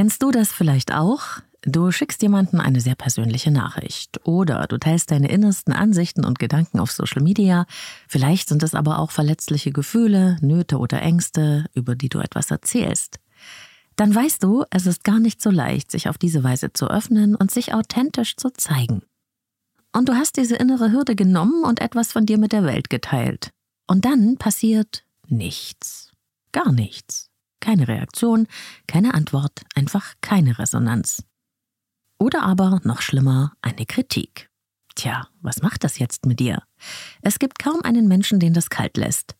Kennst du das vielleicht auch? Du schickst jemandem eine sehr persönliche Nachricht oder du teilst deine innersten Ansichten und Gedanken auf Social Media. Vielleicht sind es aber auch verletzliche Gefühle, Nöte oder Ängste, über die du etwas erzählst. Dann weißt du, es ist gar nicht so leicht, sich auf diese Weise zu öffnen und sich authentisch zu zeigen. Und du hast diese innere Hürde genommen und etwas von dir mit der Welt geteilt. Und dann passiert nichts. Gar nichts. Keine Reaktion, keine Antwort, einfach keine Resonanz. Oder aber, noch schlimmer, eine Kritik. Tja, was macht das jetzt mit dir? Es gibt kaum einen Menschen, den das kalt lässt.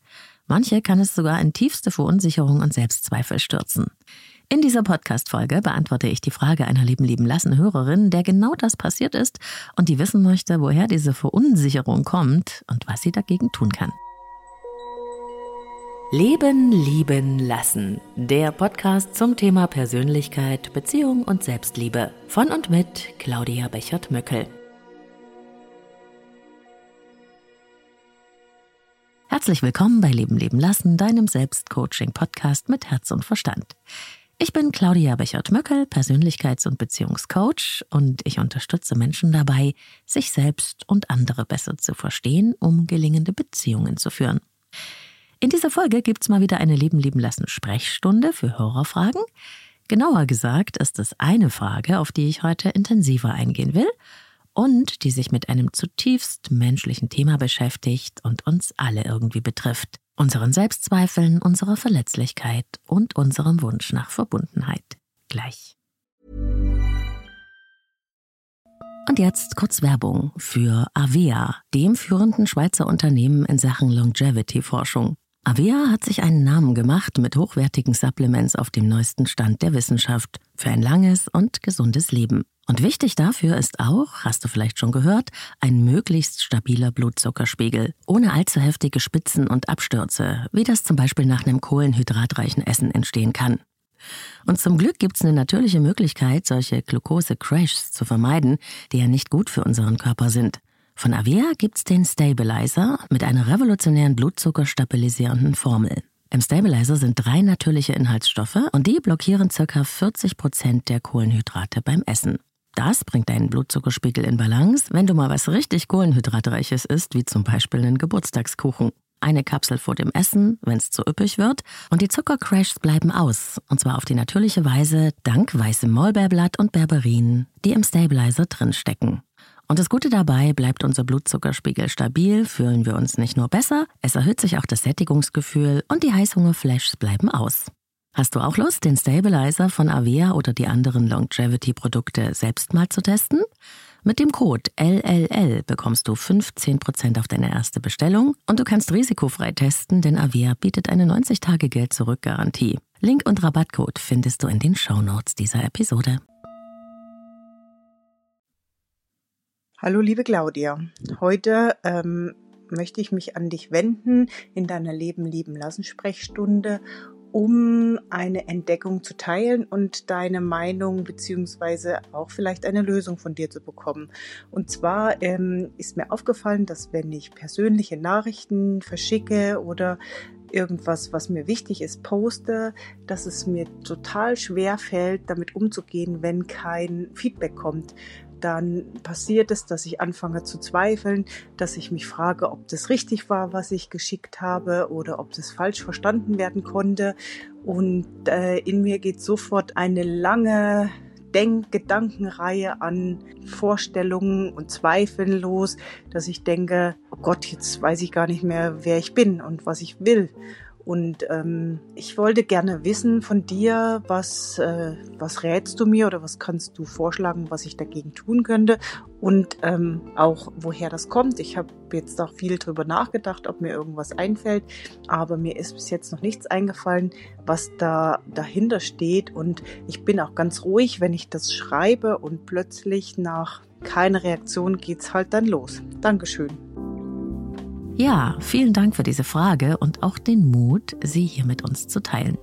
Manche kann es sogar in tiefste Verunsicherung und Selbstzweifel stürzen. In dieser Podcast-Folge beantworte ich die Frage einer Leben lieben lassen Hörerin, der genau das passiert ist und die wissen möchte, woher diese Verunsicherung kommt und was sie dagegen tun kann. Leben lieben lassen. Der Podcast zum Thema Persönlichkeit, Beziehung und Selbstliebe. Von und mit Claudia Bechert-Möckel. Herzlich willkommen bei Leben leben lassen, deinem Selbstcoaching-Podcast mit Herz und Verstand. Ich bin Claudia Bechert-Möckel, Persönlichkeits- und Beziehungscoach und ich unterstütze Menschen dabei, sich selbst und andere besser zu verstehen, um gelingende Beziehungen zu führen. In dieser Folge gibt's mal wieder eine Leben lieben lassen Sprechstunde für Hörerfragen. Genauer gesagt ist es eine Frage, auf die ich heute intensiver eingehen will und die sich mit einem zutiefst menschlichen Thema beschäftigt und uns alle irgendwie betrifft. Unseren Selbstzweifeln, unserer Verletzlichkeit und unserem Wunsch nach Verbundenheit. Gleich. Und jetzt kurz Werbung für Avea, dem führenden Schweizer Unternehmen in Sachen Longevity-Forschung. Avea hat sich einen Namen gemacht mit hochwertigen Supplements auf dem neuesten Stand der Wissenschaft für ein langes und gesundes Leben. Und wichtig dafür ist auch, hast du vielleicht schon gehört, ein möglichst stabiler Blutzuckerspiegel, ohne allzu heftige Spitzen und Abstürze, wie das zum Beispiel nach einem kohlenhydratreichen Essen entstehen kann. Und zum Glück gibt es eine natürliche Möglichkeit, solche Glucose-Crashs zu vermeiden, die ja nicht gut für unseren Körper sind. Von Avea gibt's den Stabilizer mit einer revolutionären blutzuckerstabilisierenden Formel. Im Stabilizer sind drei natürliche Inhaltsstoffe und die blockieren ca. 40 Prozent der Kohlenhydrate beim Essen. Das bringt deinen Blutzuckerspiegel in Balance, wenn du mal was richtig Kohlenhydratreiches isst, wie zum Beispiel einen Geburtstagskuchen. Eine Kapsel vor dem Essen, wenn es zu üppig wird, und die Zuckercrashs bleiben aus, und zwar auf die natürliche Weise dank weißem Maulbeerblatt und Berberin, die im Stabilizer drinstecken. Und das Gute dabei, bleibt unser Blutzuckerspiegel stabil, fühlen wir uns nicht nur besser, es erhöht sich auch das Sättigungsgefühl und die Heißhungerflashs bleiben aus. Hast du auch Lust, den Stabilizer von Avea oder die anderen Longevity-Produkte selbst mal zu testen? Mit dem Code LLL bekommst du 15% auf deine erste Bestellung und du kannst risikofrei testen, denn Avea bietet eine 90-Tage-Geld-Zurück-Garantie. Link und Rabattcode findest du in den Shownotes dieser Episode. Hallo liebe Claudia, heute ähm, möchte ich mich an dich wenden in deiner Leben lieben lassen Sprechstunde, um eine Entdeckung zu teilen und deine Meinung beziehungsweise auch vielleicht eine Lösung von dir zu bekommen. Und zwar ähm, ist mir aufgefallen, dass wenn ich persönliche Nachrichten verschicke oder irgendwas, was mir wichtig ist, poste, dass es mir total schwer fällt, damit umzugehen, wenn kein Feedback kommt dann passiert es, dass ich anfange zu zweifeln, dass ich mich frage, ob das richtig war, was ich geschickt habe oder ob das falsch verstanden werden konnte. Und äh, in mir geht sofort eine lange Denk-Gedankenreihe an Vorstellungen und Zweifeln los, dass ich denke, oh Gott, jetzt weiß ich gar nicht mehr, wer ich bin und was ich will. Und ähm, ich wollte gerne wissen von dir, was, äh, was rätst du mir oder was kannst du vorschlagen, was ich dagegen tun könnte und ähm, auch woher das kommt. Ich habe jetzt auch viel drüber nachgedacht, ob mir irgendwas einfällt, aber mir ist bis jetzt noch nichts eingefallen, was da dahinter steht. Und ich bin auch ganz ruhig, wenn ich das schreibe und plötzlich nach keine Reaktion geht's halt dann los. Dankeschön. Ja, vielen Dank für diese Frage und auch den Mut, sie hier mit uns zu teilen.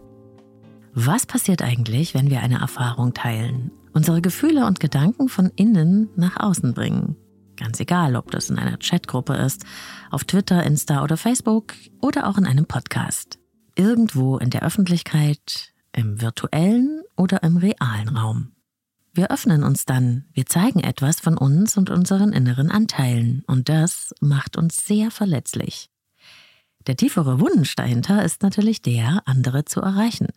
Was passiert eigentlich, wenn wir eine Erfahrung teilen, unsere Gefühle und Gedanken von innen nach außen bringen? Ganz egal, ob das in einer Chatgruppe ist, auf Twitter, Insta oder Facebook oder auch in einem Podcast. Irgendwo in der Öffentlichkeit, im virtuellen oder im realen Raum. Wir öffnen uns dann, wir zeigen etwas von uns und unseren inneren Anteilen, und das macht uns sehr verletzlich. Der tiefere Wunsch dahinter ist natürlich der, andere zu erreichen,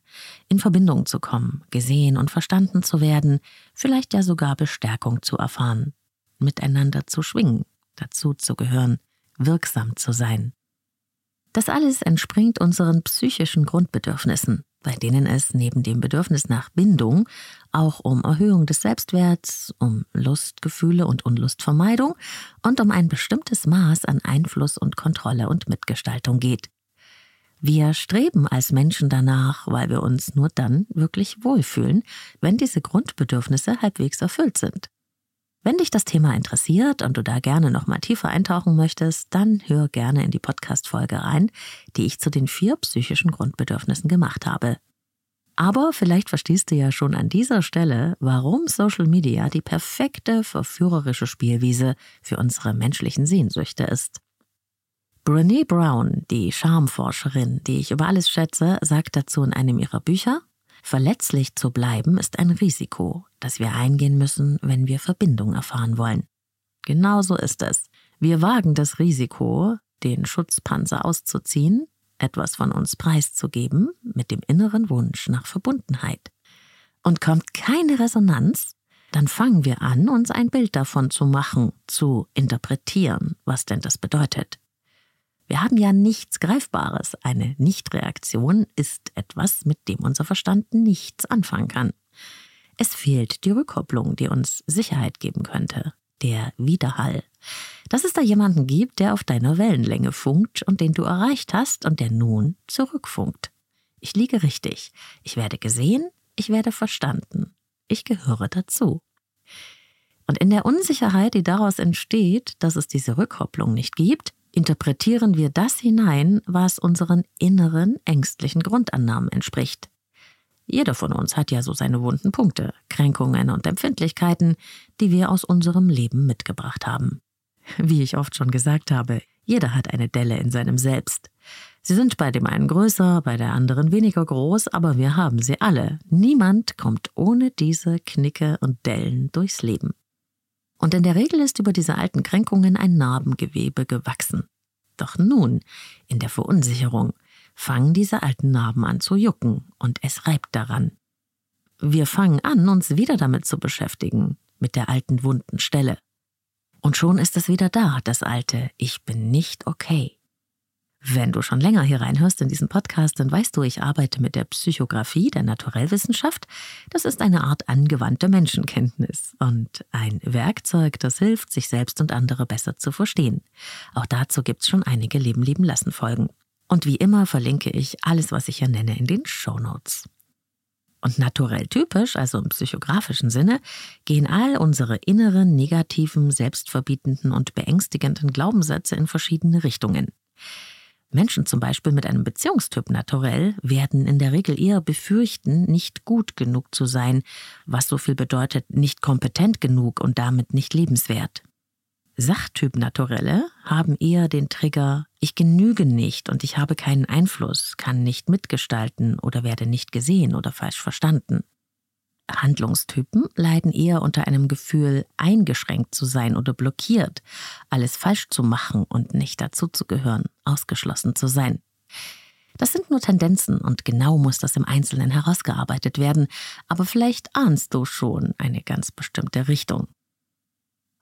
in Verbindung zu kommen, gesehen und verstanden zu werden, vielleicht ja sogar Bestärkung zu erfahren, miteinander zu schwingen, dazu zu gehören, wirksam zu sein. Das alles entspringt unseren psychischen Grundbedürfnissen, bei denen es neben dem Bedürfnis nach Bindung auch um Erhöhung des Selbstwerts, um Lustgefühle und Unlustvermeidung und um ein bestimmtes Maß an Einfluss und Kontrolle und Mitgestaltung geht. Wir streben als Menschen danach, weil wir uns nur dann wirklich wohlfühlen, wenn diese Grundbedürfnisse halbwegs erfüllt sind. Wenn dich das Thema interessiert und du da gerne noch mal tiefer eintauchen möchtest, dann hör gerne in die Podcast-Folge rein, die ich zu den vier psychischen Grundbedürfnissen gemacht habe. Aber vielleicht verstehst du ja schon an dieser Stelle, warum Social Media die perfekte verführerische Spielwiese für unsere menschlichen Sehnsüchte ist. Brené Brown, die Charmeforscherin, die ich über alles schätze, sagt dazu in einem ihrer Bücher, Verletzlich zu bleiben ist ein Risiko, das wir eingehen müssen, wenn wir Verbindung erfahren wollen. Genauso ist es. Wir wagen das Risiko, den Schutzpanzer auszuziehen, etwas von uns preiszugeben, mit dem inneren Wunsch nach Verbundenheit. Und kommt keine Resonanz, dann fangen wir an, uns ein Bild davon zu machen, zu interpretieren, was denn das bedeutet. Wir haben ja nichts Greifbares. Eine Nichtreaktion ist etwas, mit dem unser Verstand nichts anfangen kann. Es fehlt die Rückkopplung, die uns Sicherheit geben könnte, der Widerhall. Dass es da jemanden gibt, der auf deiner Wellenlänge funkt und den du erreicht hast und der nun zurückfunkt. Ich liege richtig. Ich werde gesehen, ich werde verstanden. Ich gehöre dazu. Und in der Unsicherheit, die daraus entsteht, dass es diese Rückkopplung nicht gibt, interpretieren wir das hinein, was unseren inneren ängstlichen Grundannahmen entspricht. Jeder von uns hat ja so seine wunden Punkte, Kränkungen und Empfindlichkeiten, die wir aus unserem Leben mitgebracht haben. Wie ich oft schon gesagt habe, jeder hat eine Delle in seinem Selbst. Sie sind bei dem einen größer, bei der anderen weniger groß, aber wir haben sie alle. Niemand kommt ohne diese Knicke und Dellen durchs Leben. Und in der Regel ist über diese alten Kränkungen ein Narbengewebe gewachsen. Doch nun, in der Verunsicherung, fangen diese alten Narben an zu jucken und es reibt daran. Wir fangen an, uns wieder damit zu beschäftigen, mit der alten wunden Stelle. Und schon ist es wieder da, das alte Ich bin nicht okay. Wenn du schon länger hier reinhörst in diesen Podcast, dann weißt du, ich arbeite mit der Psychographie der Naturellwissenschaft. Das ist eine Art angewandte Menschenkenntnis und ein Werkzeug, das hilft, sich selbst und andere besser zu verstehen. Auch dazu gibt's schon einige Leben lieben lassen Folgen. Und wie immer verlinke ich alles, was ich hier nenne, in den Show Notes. Und naturell typisch, also im psychografischen Sinne, gehen all unsere inneren, negativen, selbstverbietenden und beängstigenden Glaubenssätze in verschiedene Richtungen. Menschen zum Beispiel mit einem Beziehungstyp naturell werden in der Regel eher befürchten, nicht gut genug zu sein, was so viel bedeutet, nicht kompetent genug und damit nicht lebenswert. Sachtyp Naturelle haben eher den Trigger, ich genüge nicht und ich habe keinen Einfluss, kann nicht mitgestalten oder werde nicht gesehen oder falsch verstanden. Handlungstypen leiden eher unter einem Gefühl, eingeschränkt zu sein oder blockiert, alles falsch zu machen und nicht dazuzugehören, ausgeschlossen zu sein. Das sind nur Tendenzen und genau muss das im Einzelnen herausgearbeitet werden, aber vielleicht ahnst du schon eine ganz bestimmte Richtung.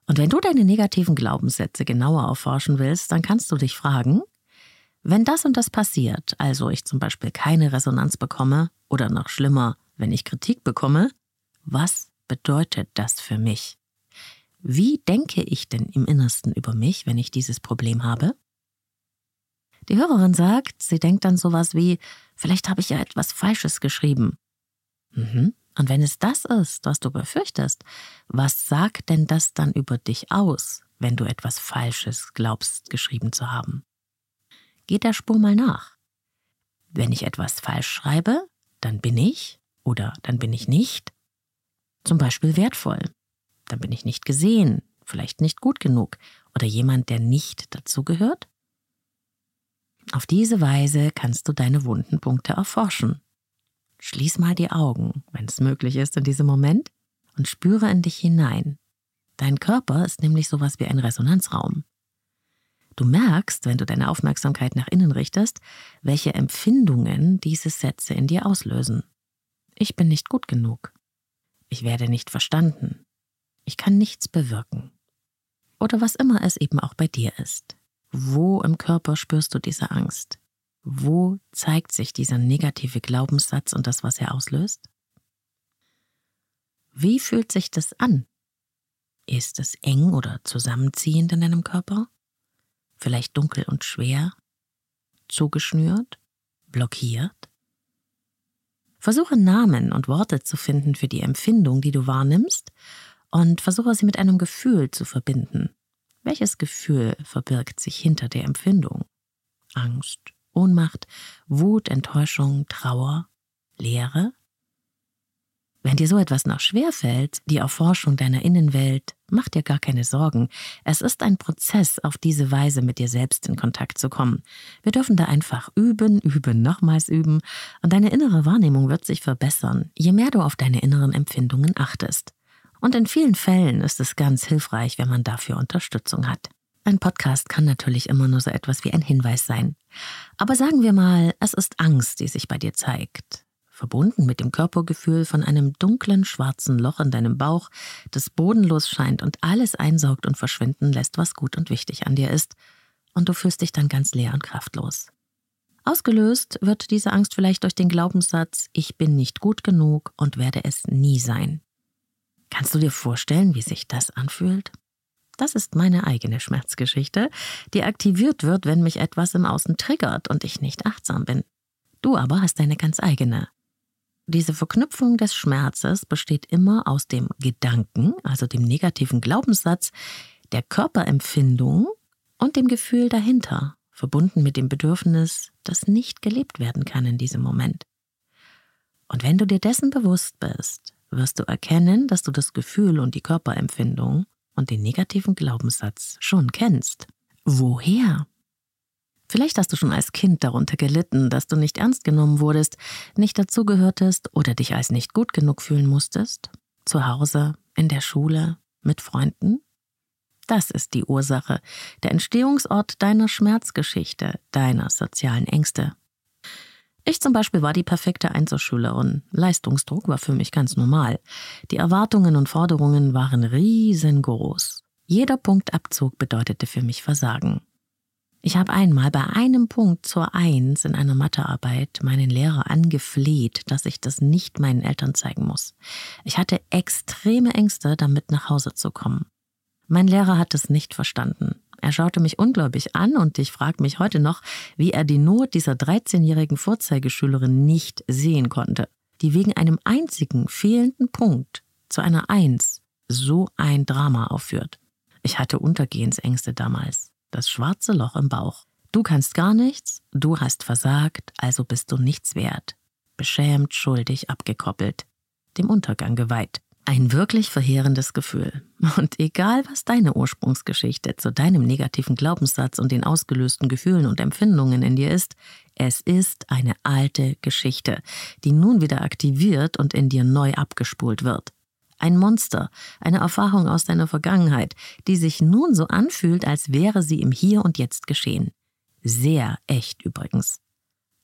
Und wenn du deine negativen Glaubenssätze genauer erforschen willst, dann kannst du dich fragen, wenn das und das passiert, also ich zum Beispiel keine Resonanz bekomme oder noch schlimmer, wenn ich Kritik bekomme, was bedeutet das für mich? Wie denke ich denn im Innersten über mich, wenn ich dieses Problem habe? Die Hörerin sagt, sie denkt dann sowas wie, vielleicht habe ich ja etwas Falsches geschrieben. Mhm. Und wenn es das ist, was du befürchtest, was sagt denn das dann über dich aus, wenn du etwas Falsches glaubst geschrieben zu haben? Geh der Spur mal nach. Wenn ich etwas falsch schreibe, dann bin ich oder dann bin ich nicht zum Beispiel wertvoll. Dann bin ich nicht gesehen, vielleicht nicht gut genug oder jemand, der nicht dazugehört. Auf diese Weise kannst du deine wunden Punkte erforschen. Schließ mal die Augen, wenn es möglich ist in diesem Moment, und spüre in dich hinein. Dein Körper ist nämlich sowas wie ein Resonanzraum. Du merkst, wenn du deine Aufmerksamkeit nach innen richtest, welche Empfindungen diese Sätze in dir auslösen. Ich bin nicht gut genug. Ich werde nicht verstanden. Ich kann nichts bewirken. Oder was immer es eben auch bei dir ist. Wo im Körper spürst du diese Angst? Wo zeigt sich dieser negative Glaubenssatz und das, was er auslöst? Wie fühlt sich das an? Ist es eng oder zusammenziehend in deinem Körper? Vielleicht dunkel und schwer? Zugeschnürt? Blockiert? Versuche Namen und Worte zu finden für die Empfindung, die du wahrnimmst, und versuche sie mit einem Gefühl zu verbinden. Welches Gefühl verbirgt sich hinter der Empfindung? Angst, Ohnmacht, Wut, Enttäuschung, Trauer, Leere? Wenn dir so etwas noch schwerfällt, die Erforschung deiner Innenwelt, mach dir gar keine Sorgen. Es ist ein Prozess, auf diese Weise mit dir selbst in Kontakt zu kommen. Wir dürfen da einfach üben, üben, nochmals üben, und deine innere Wahrnehmung wird sich verbessern, je mehr du auf deine inneren Empfindungen achtest. Und in vielen Fällen ist es ganz hilfreich, wenn man dafür Unterstützung hat. Ein Podcast kann natürlich immer nur so etwas wie ein Hinweis sein. Aber sagen wir mal, es ist Angst, die sich bei dir zeigt verbunden mit dem Körpergefühl von einem dunklen schwarzen Loch in deinem Bauch, das bodenlos scheint und alles einsaugt und verschwinden lässt, was gut und wichtig an dir ist, und du fühlst dich dann ganz leer und kraftlos. Ausgelöst wird diese Angst vielleicht durch den Glaubenssatz, ich bin nicht gut genug und werde es nie sein. Kannst du dir vorstellen, wie sich das anfühlt? Das ist meine eigene Schmerzgeschichte, die aktiviert wird, wenn mich etwas im Außen triggert und ich nicht achtsam bin. Du aber hast deine ganz eigene. Diese Verknüpfung des Schmerzes besteht immer aus dem Gedanken, also dem negativen Glaubenssatz, der Körperempfindung und dem Gefühl dahinter, verbunden mit dem Bedürfnis, das nicht gelebt werden kann in diesem Moment. Und wenn du dir dessen bewusst bist, wirst du erkennen, dass du das Gefühl und die Körperempfindung und den negativen Glaubenssatz schon kennst. Woher? Vielleicht hast du schon als Kind darunter gelitten, dass du nicht ernst genommen wurdest, nicht dazugehörtest oder dich als nicht gut genug fühlen musstest. Zu Hause, in der Schule, mit Freunden. Das ist die Ursache, der Entstehungsort deiner Schmerzgeschichte, deiner sozialen Ängste. Ich zum Beispiel war die perfekte Einzelschülerin. Leistungsdruck war für mich ganz normal. Die Erwartungen und Forderungen waren riesengroß. Jeder Punktabzug bedeutete für mich Versagen. Ich habe einmal bei einem Punkt zur Eins in einer Mathearbeit meinen Lehrer angefleht, dass ich das nicht meinen Eltern zeigen muss. Ich hatte extreme Ängste, damit nach Hause zu kommen. Mein Lehrer hat es nicht verstanden. Er schaute mich ungläubig an und ich frage mich heute noch, wie er die Not dieser 13-jährigen Vorzeigeschülerin nicht sehen konnte, die wegen einem einzigen fehlenden Punkt zu einer Eins so ein Drama aufführt. Ich hatte Untergehensängste damals das schwarze Loch im Bauch. Du kannst gar nichts, du hast versagt, also bist du nichts wert. Beschämt, schuldig, abgekoppelt. Dem Untergang geweiht. Ein wirklich verheerendes Gefühl. Und egal, was deine Ursprungsgeschichte zu deinem negativen Glaubenssatz und den ausgelösten Gefühlen und Empfindungen in dir ist, es ist eine alte Geschichte, die nun wieder aktiviert und in dir neu abgespult wird. Ein Monster, eine Erfahrung aus deiner Vergangenheit, die sich nun so anfühlt, als wäre sie im Hier und Jetzt geschehen. Sehr echt übrigens.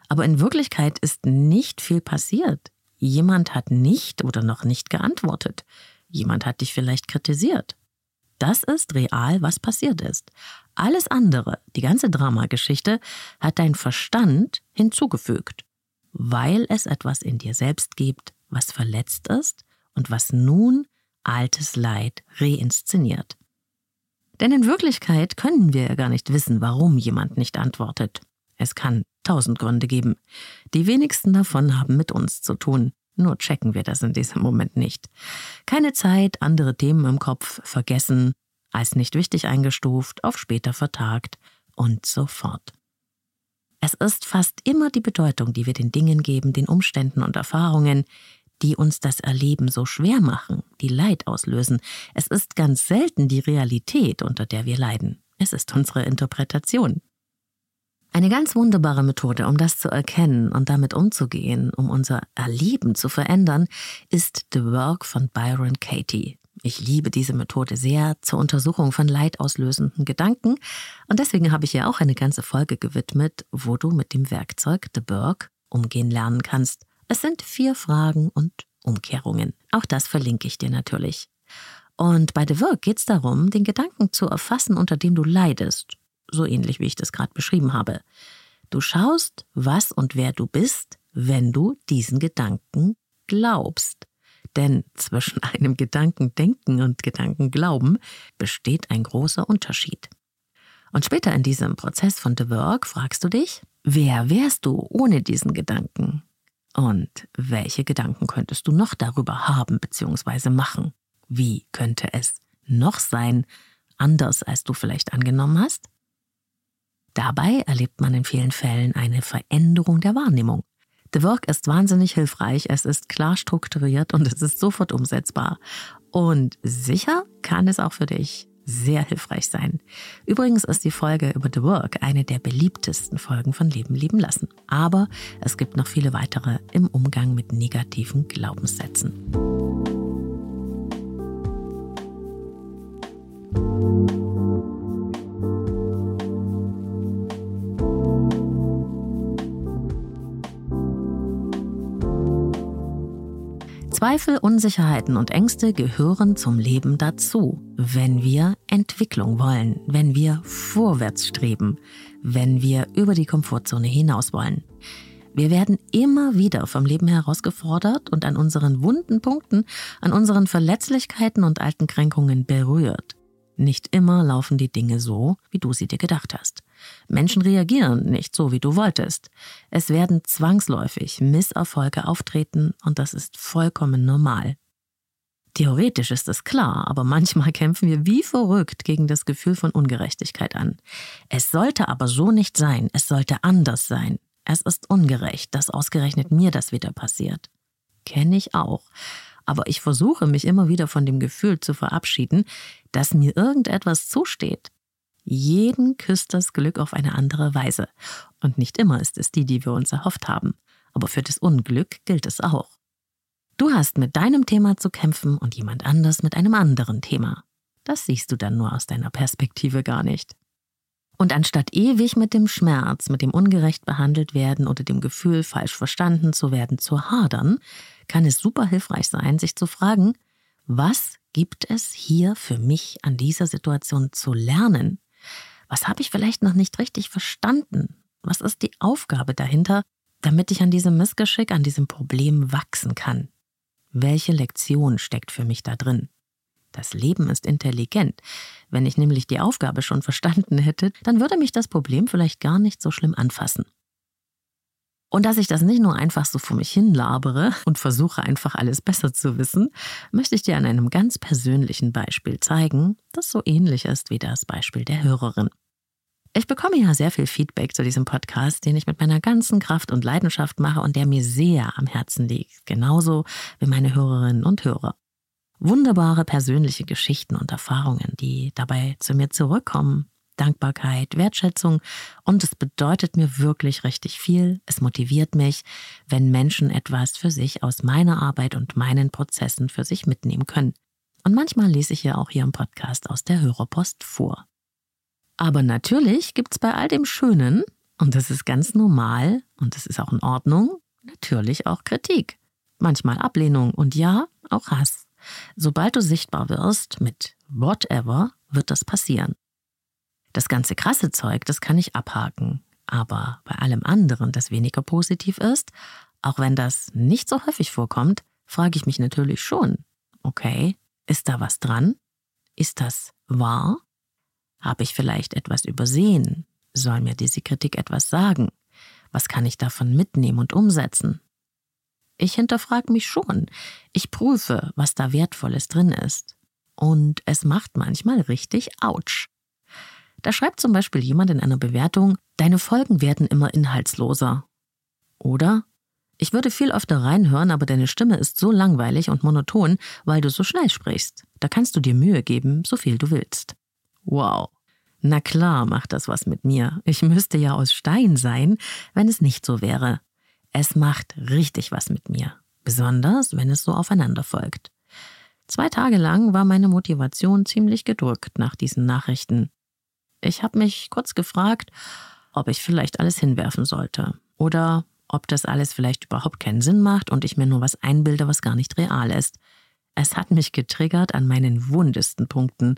Aber in Wirklichkeit ist nicht viel passiert. Jemand hat nicht oder noch nicht geantwortet. Jemand hat dich vielleicht kritisiert. Das ist real, was passiert ist. Alles andere, die ganze Dramageschichte, hat dein Verstand hinzugefügt, weil es etwas in dir selbst gibt, was verletzt ist und was nun altes Leid reinszeniert. Denn in Wirklichkeit können wir ja gar nicht wissen, warum jemand nicht antwortet. Es kann tausend Gründe geben. Die wenigsten davon haben mit uns zu tun. Nur checken wir das in diesem Moment nicht. Keine Zeit, andere Themen im Kopf, vergessen, als nicht wichtig eingestuft, auf später vertagt und so fort. Es ist fast immer die Bedeutung, die wir den Dingen geben, den Umständen und Erfahrungen, die uns das Erleben so schwer machen, die Leid auslösen. Es ist ganz selten die Realität, unter der wir leiden. Es ist unsere Interpretation. Eine ganz wunderbare Methode, um das zu erkennen und damit umzugehen, um unser Erleben zu verändern, ist The Work von Byron Katie. Ich liebe diese Methode sehr zur Untersuchung von leidauslösenden Gedanken und deswegen habe ich ihr auch eine ganze Folge gewidmet, wo du mit dem Werkzeug The Work umgehen lernen kannst. Es sind vier Fragen und Umkehrungen. Auch das verlinke ich dir natürlich. Und bei The Work geht es darum, den Gedanken zu erfassen, unter dem du leidest so ähnlich wie ich das gerade beschrieben habe. Du schaust, was und wer du bist, wenn du diesen Gedanken glaubst. Denn zwischen einem Gedankendenken und Gedankenglauben besteht ein großer Unterschied. Und später in diesem Prozess von The Work fragst du dich, wer wärst du ohne diesen Gedanken? Und welche Gedanken könntest du noch darüber haben bzw. machen? Wie könnte es noch sein, anders als du vielleicht angenommen hast? Dabei erlebt man in vielen Fällen eine Veränderung der Wahrnehmung. The Work ist wahnsinnig hilfreich, es ist klar strukturiert und es ist sofort umsetzbar. Und sicher kann es auch für dich sehr hilfreich sein. Übrigens ist die Folge über The Work eine der beliebtesten Folgen von Leben lieben lassen. Aber es gibt noch viele weitere im Umgang mit negativen Glaubenssätzen. Zweifel, Unsicherheiten und Ängste gehören zum Leben dazu, wenn wir Entwicklung wollen, wenn wir vorwärts streben, wenn wir über die Komfortzone hinaus wollen. Wir werden immer wieder vom Leben herausgefordert und an unseren wunden Punkten, an unseren Verletzlichkeiten und alten Kränkungen berührt. Nicht immer laufen die Dinge so, wie du sie dir gedacht hast. Menschen reagieren nicht so, wie du wolltest. Es werden zwangsläufig Misserfolge auftreten und das ist vollkommen normal. Theoretisch ist es klar, aber manchmal kämpfen wir wie verrückt gegen das Gefühl von Ungerechtigkeit an. Es sollte aber so nicht sein, es sollte anders sein. Es ist ungerecht, dass ausgerechnet mir das wieder passiert. Kenne ich auch aber ich versuche mich immer wieder von dem Gefühl zu verabschieden, dass mir irgendetwas zusteht. Jeden küsst das Glück auf eine andere Weise. Und nicht immer ist es die, die wir uns erhofft haben. Aber für das Unglück gilt es auch. Du hast mit deinem Thema zu kämpfen und jemand anders mit einem anderen Thema. Das siehst du dann nur aus deiner Perspektive gar nicht. Und anstatt ewig mit dem Schmerz, mit dem ungerecht behandelt werden oder dem Gefühl, falsch verstanden zu werden, zu hadern, kann es super hilfreich sein, sich zu fragen, was gibt es hier für mich an dieser Situation zu lernen? Was habe ich vielleicht noch nicht richtig verstanden? Was ist die Aufgabe dahinter, damit ich an diesem Missgeschick, an diesem Problem wachsen kann? Welche Lektion steckt für mich da drin? Das Leben ist intelligent. Wenn ich nämlich die Aufgabe schon verstanden hätte, dann würde mich das Problem vielleicht gar nicht so schlimm anfassen. Und dass ich das nicht nur einfach so vor mich hin labere und versuche einfach alles besser zu wissen, möchte ich dir an einem ganz persönlichen Beispiel zeigen, das so ähnlich ist wie das Beispiel der Hörerin. Ich bekomme ja sehr viel Feedback zu diesem Podcast, den ich mit meiner ganzen Kraft und Leidenschaft mache und der mir sehr am Herzen liegt, genauso wie meine Hörerinnen und Hörer. Wunderbare persönliche Geschichten und Erfahrungen, die dabei zu mir zurückkommen. Dankbarkeit, Wertschätzung und es bedeutet mir wirklich richtig viel. Es motiviert mich, wenn Menschen etwas für sich aus meiner Arbeit und meinen Prozessen für sich mitnehmen können. Und manchmal lese ich ja auch hier im Podcast aus der Hörerpost vor. Aber natürlich gibt's bei all dem Schönen, und das ist ganz normal und das ist auch in Ordnung, natürlich auch Kritik. Manchmal Ablehnung und ja, auch Hass. Sobald du sichtbar wirst mit whatever, wird das passieren. Das ganze krasse Zeug, das kann ich abhaken. Aber bei allem anderen, das weniger positiv ist, auch wenn das nicht so häufig vorkommt, frage ich mich natürlich schon, okay, ist da was dran? Ist das wahr? Habe ich vielleicht etwas übersehen? Soll mir diese Kritik etwas sagen? Was kann ich davon mitnehmen und umsetzen? Ich hinterfrage mich schon. Ich prüfe, was da Wertvolles drin ist. Und es macht manchmal richtig Autsch. Da schreibt zum Beispiel jemand in einer Bewertung, deine Folgen werden immer inhaltsloser. Oder? Ich würde viel öfter reinhören, aber deine Stimme ist so langweilig und monoton, weil du so schnell sprichst. Da kannst du dir Mühe geben, so viel du willst. Wow. Na klar macht das was mit mir. Ich müsste ja aus Stein sein, wenn es nicht so wäre. Es macht richtig was mit mir. Besonders, wenn es so aufeinander folgt. Zwei Tage lang war meine Motivation ziemlich gedrückt nach diesen Nachrichten. Ich habe mich kurz gefragt, ob ich vielleicht alles hinwerfen sollte oder ob das alles vielleicht überhaupt keinen Sinn macht und ich mir nur was einbilde, was gar nicht real ist. Es hat mich getriggert an meinen wundesten Punkten.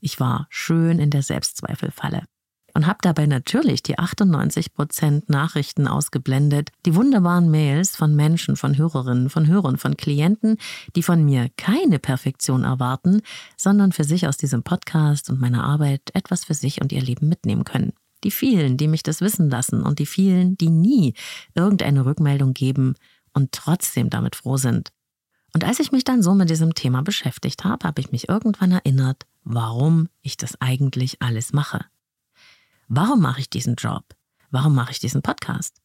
Ich war schön in der Selbstzweifelfalle und habe dabei natürlich die 98 Prozent Nachrichten ausgeblendet, die wunderbaren Mails von Menschen, von Hörerinnen, von Hörern, von Klienten, die von mir keine Perfektion erwarten, sondern für sich aus diesem Podcast und meiner Arbeit etwas für sich und ihr Leben mitnehmen können. Die vielen, die mich das wissen lassen und die vielen, die nie irgendeine Rückmeldung geben und trotzdem damit froh sind. Und als ich mich dann so mit diesem Thema beschäftigt habe, habe ich mich irgendwann erinnert, warum ich das eigentlich alles mache. Warum mache ich diesen Job? Warum mache ich diesen Podcast?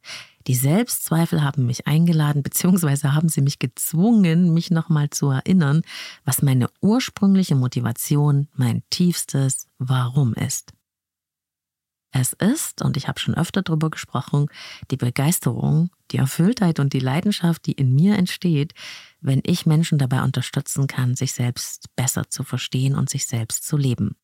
Die Selbstzweifel haben mich eingeladen, beziehungsweise haben sie mich gezwungen, mich nochmal zu erinnern, was meine ursprüngliche Motivation, mein tiefstes Warum ist. Es ist, und ich habe schon öfter darüber gesprochen, die Begeisterung, die Erfülltheit und die Leidenschaft, die in mir entsteht, wenn ich Menschen dabei unterstützen kann, sich selbst besser zu verstehen und sich selbst zu leben.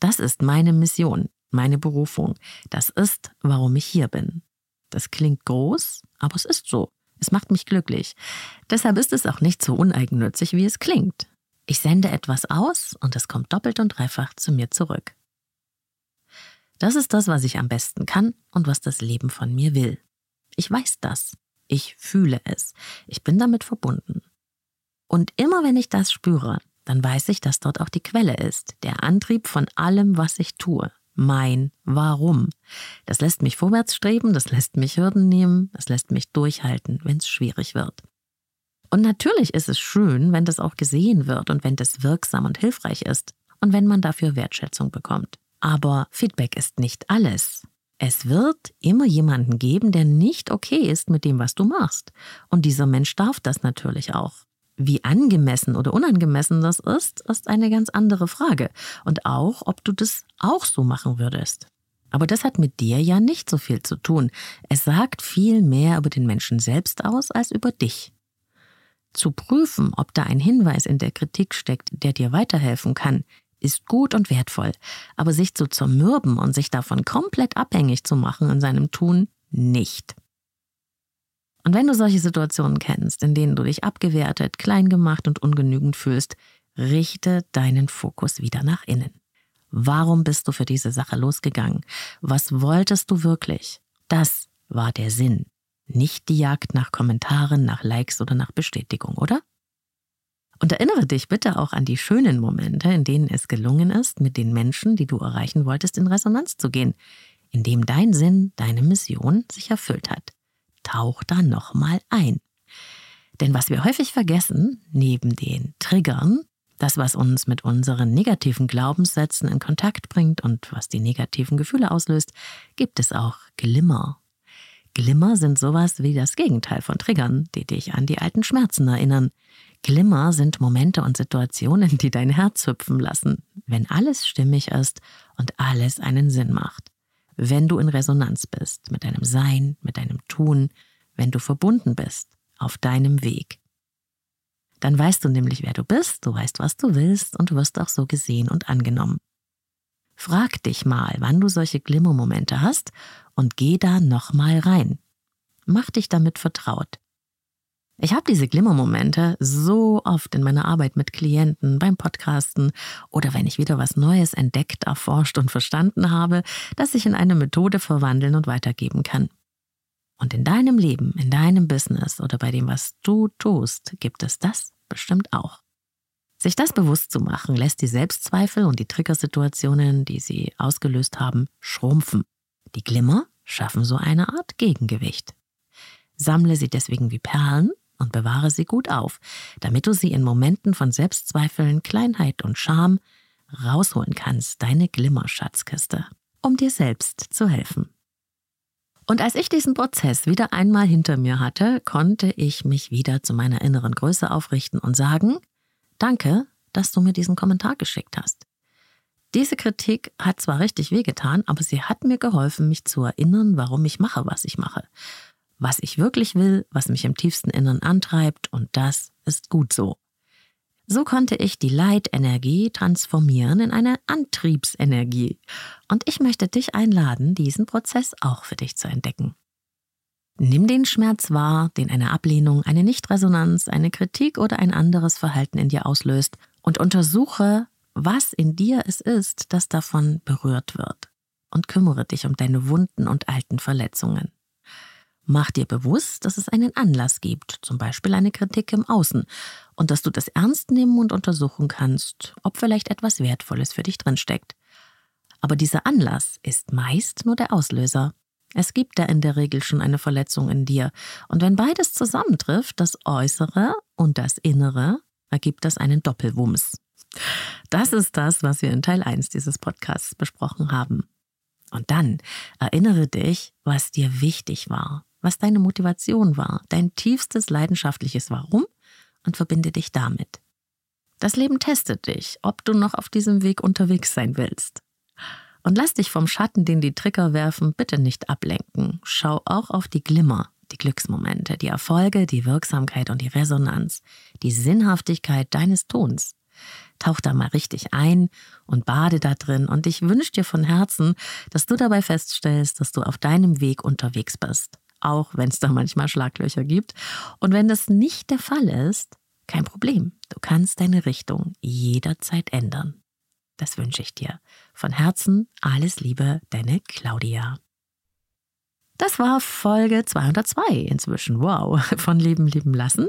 Das ist meine Mission meine Berufung. Das ist, warum ich hier bin. Das klingt groß, aber es ist so. Es macht mich glücklich. Deshalb ist es auch nicht so uneigennützig, wie es klingt. Ich sende etwas aus und es kommt doppelt und dreifach zu mir zurück. Das ist das, was ich am besten kann und was das Leben von mir will. Ich weiß das. Ich fühle es. Ich bin damit verbunden. Und immer wenn ich das spüre, dann weiß ich, dass dort auch die Quelle ist, der Antrieb von allem, was ich tue mein Warum. Das lässt mich vorwärts streben, das lässt mich Hürden nehmen, das lässt mich durchhalten, wenn es schwierig wird. Und natürlich ist es schön, wenn das auch gesehen wird und wenn das wirksam und hilfreich ist und wenn man dafür Wertschätzung bekommt. Aber Feedback ist nicht alles. Es wird immer jemanden geben, der nicht okay ist mit dem, was du machst. Und dieser Mensch darf das natürlich auch. Wie angemessen oder unangemessen das ist, ist eine ganz andere Frage. Und auch, ob du das auch so machen würdest. Aber das hat mit dir ja nicht so viel zu tun. Es sagt viel mehr über den Menschen selbst aus als über dich. Zu prüfen, ob da ein Hinweis in der Kritik steckt, der dir weiterhelfen kann, ist gut und wertvoll. Aber sich zu zermürben und sich davon komplett abhängig zu machen in seinem Tun, nicht. Und wenn du solche Situationen kennst, in denen du dich abgewertet, klein gemacht und ungenügend fühlst, richte deinen Fokus wieder nach innen. Warum bist du für diese Sache losgegangen? Was wolltest du wirklich? Das war der Sinn. Nicht die Jagd nach Kommentaren, nach Likes oder nach Bestätigung, oder? Und erinnere dich bitte auch an die schönen Momente, in denen es gelungen ist, mit den Menschen, die du erreichen wolltest, in Resonanz zu gehen, in dem dein Sinn, deine Mission sich erfüllt hat tauch da nochmal ein. Denn was wir häufig vergessen, neben den Triggern, das, was uns mit unseren negativen Glaubenssätzen in Kontakt bringt und was die negativen Gefühle auslöst, gibt es auch Glimmer. Glimmer sind sowas wie das Gegenteil von Triggern, die dich an die alten Schmerzen erinnern. Glimmer sind Momente und Situationen, die dein Herz hüpfen lassen, wenn alles stimmig ist und alles einen Sinn macht wenn du in Resonanz bist mit deinem Sein, mit deinem Tun, wenn du verbunden bist auf deinem Weg. Dann weißt du nämlich, wer du bist, du weißt, was du willst und du wirst auch so gesehen und angenommen. Frag dich mal, wann du solche Glimmermomente hast und geh da nochmal rein. Mach dich damit vertraut. Ich habe diese Glimmermomente so oft in meiner Arbeit mit Klienten, beim Podcasten oder wenn ich wieder was Neues entdeckt, erforscht und verstanden habe, das ich in eine Methode verwandeln und weitergeben kann. Und in deinem Leben, in deinem Business oder bei dem, was du tust, gibt es das bestimmt auch. Sich das bewusst zu machen, lässt die Selbstzweifel und die Triggersituationen, die sie ausgelöst haben, schrumpfen. Die Glimmer schaffen so eine Art Gegengewicht. Sammle sie deswegen wie Perlen und bewahre sie gut auf, damit du sie in Momenten von Selbstzweifeln, Kleinheit und Scham rausholen kannst, deine Glimmerschatzkiste, um dir selbst zu helfen. Und als ich diesen Prozess wieder einmal hinter mir hatte, konnte ich mich wieder zu meiner inneren Größe aufrichten und sagen, danke, dass du mir diesen Kommentar geschickt hast. Diese Kritik hat zwar richtig wehgetan, aber sie hat mir geholfen, mich zu erinnern, warum ich mache, was ich mache. Was ich wirklich will, was mich im tiefsten Innern antreibt, und das ist gut so. So konnte ich die Leitenergie transformieren in eine Antriebsenergie. Und ich möchte dich einladen, diesen Prozess auch für dich zu entdecken. Nimm den Schmerz wahr, den eine Ablehnung, eine Nichtresonanz, eine Kritik oder ein anderes Verhalten in dir auslöst und untersuche, was in dir es ist, das davon berührt wird. Und kümmere dich um deine Wunden und alten Verletzungen. Mach dir bewusst, dass es einen Anlass gibt, zum Beispiel eine Kritik im Außen, und dass du das ernst nehmen und untersuchen kannst, ob vielleicht etwas Wertvolles für dich drinsteckt. Aber dieser Anlass ist meist nur der Auslöser. Es gibt da in der Regel schon eine Verletzung in dir, und wenn beides zusammentrifft, das Äußere und das Innere, ergibt das einen Doppelwumms. Das ist das, was wir in Teil 1 dieses Podcasts besprochen haben. Und dann erinnere dich, was dir wichtig war, was deine Motivation war, dein tiefstes leidenschaftliches Warum und verbinde dich damit. Das Leben testet dich, ob du noch auf diesem Weg unterwegs sein willst. Und lass dich vom Schatten, den die Trigger werfen, bitte nicht ablenken. Schau auch auf die Glimmer, die Glücksmomente, die Erfolge, die Wirksamkeit und die Resonanz, die Sinnhaftigkeit deines Tons. Tauch da mal richtig ein und bade da drin und ich wünsche dir von Herzen, dass du dabei feststellst, dass du auf deinem Weg unterwegs bist auch wenn es da manchmal Schlaglöcher gibt. Und wenn das nicht der Fall ist, kein Problem. Du kannst deine Richtung jederzeit ändern. Das wünsche ich dir. Von Herzen alles Liebe, deine Claudia. Das war Folge 202 inzwischen. Wow, von Leben lieben lassen.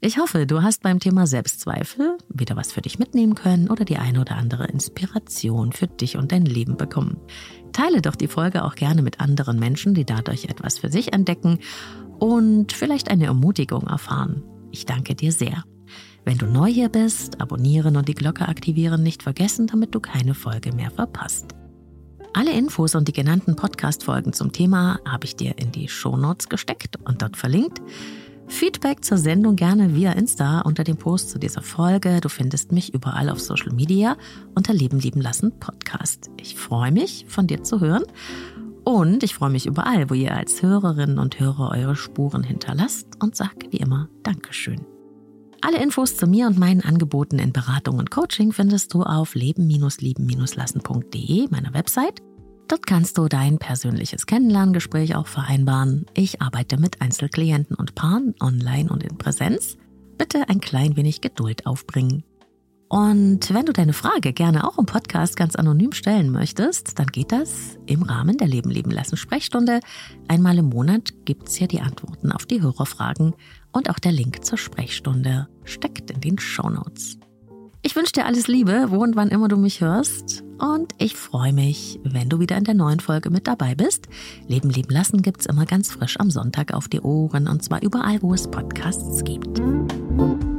Ich hoffe, du hast beim Thema Selbstzweifel wieder was für dich mitnehmen können oder die eine oder andere Inspiration für dich und dein Leben bekommen. Teile doch die Folge auch gerne mit anderen Menschen, die dadurch etwas für sich entdecken und vielleicht eine Ermutigung erfahren. Ich danke dir sehr. Wenn du neu hier bist, abonnieren und die Glocke aktivieren nicht vergessen, damit du keine Folge mehr verpasst. Alle Infos und die genannten Podcast-Folgen zum Thema habe ich dir in die Shownotes gesteckt und dort verlinkt. Feedback zur Sendung gerne via Insta unter dem Post zu dieser Folge. Du findest mich überall auf Social Media unter Leben lieben lassen Podcast. Ich freue mich, von dir zu hören. Und ich freue mich überall, wo ihr als Hörerinnen und Hörer eure Spuren hinterlasst und sag wie immer Dankeschön. Alle Infos zu mir und meinen Angeboten in Beratung und Coaching findest du auf leben-lieben-lassen.de, meiner Website. Dort kannst du dein persönliches Kennenlerngespräch auch vereinbaren. Ich arbeite mit Einzelklienten und Paaren online und in Präsenz. Bitte ein klein wenig Geduld aufbringen. Und wenn du deine Frage gerne auch im Podcast ganz anonym stellen möchtest, dann geht das im Rahmen der Leben leben lassen Sprechstunde. Einmal im Monat gibt's hier die Antworten auf die Hörerfragen und auch der Link zur Sprechstunde steckt in den Show Notes. Ich wünsche dir alles Liebe, wo und wann immer du mich hörst und ich freue mich, wenn du wieder in der neuen Folge mit dabei bist. Leben, Leben lassen gibt es immer ganz frisch am Sonntag auf die Ohren und zwar überall, wo es Podcasts gibt. Musik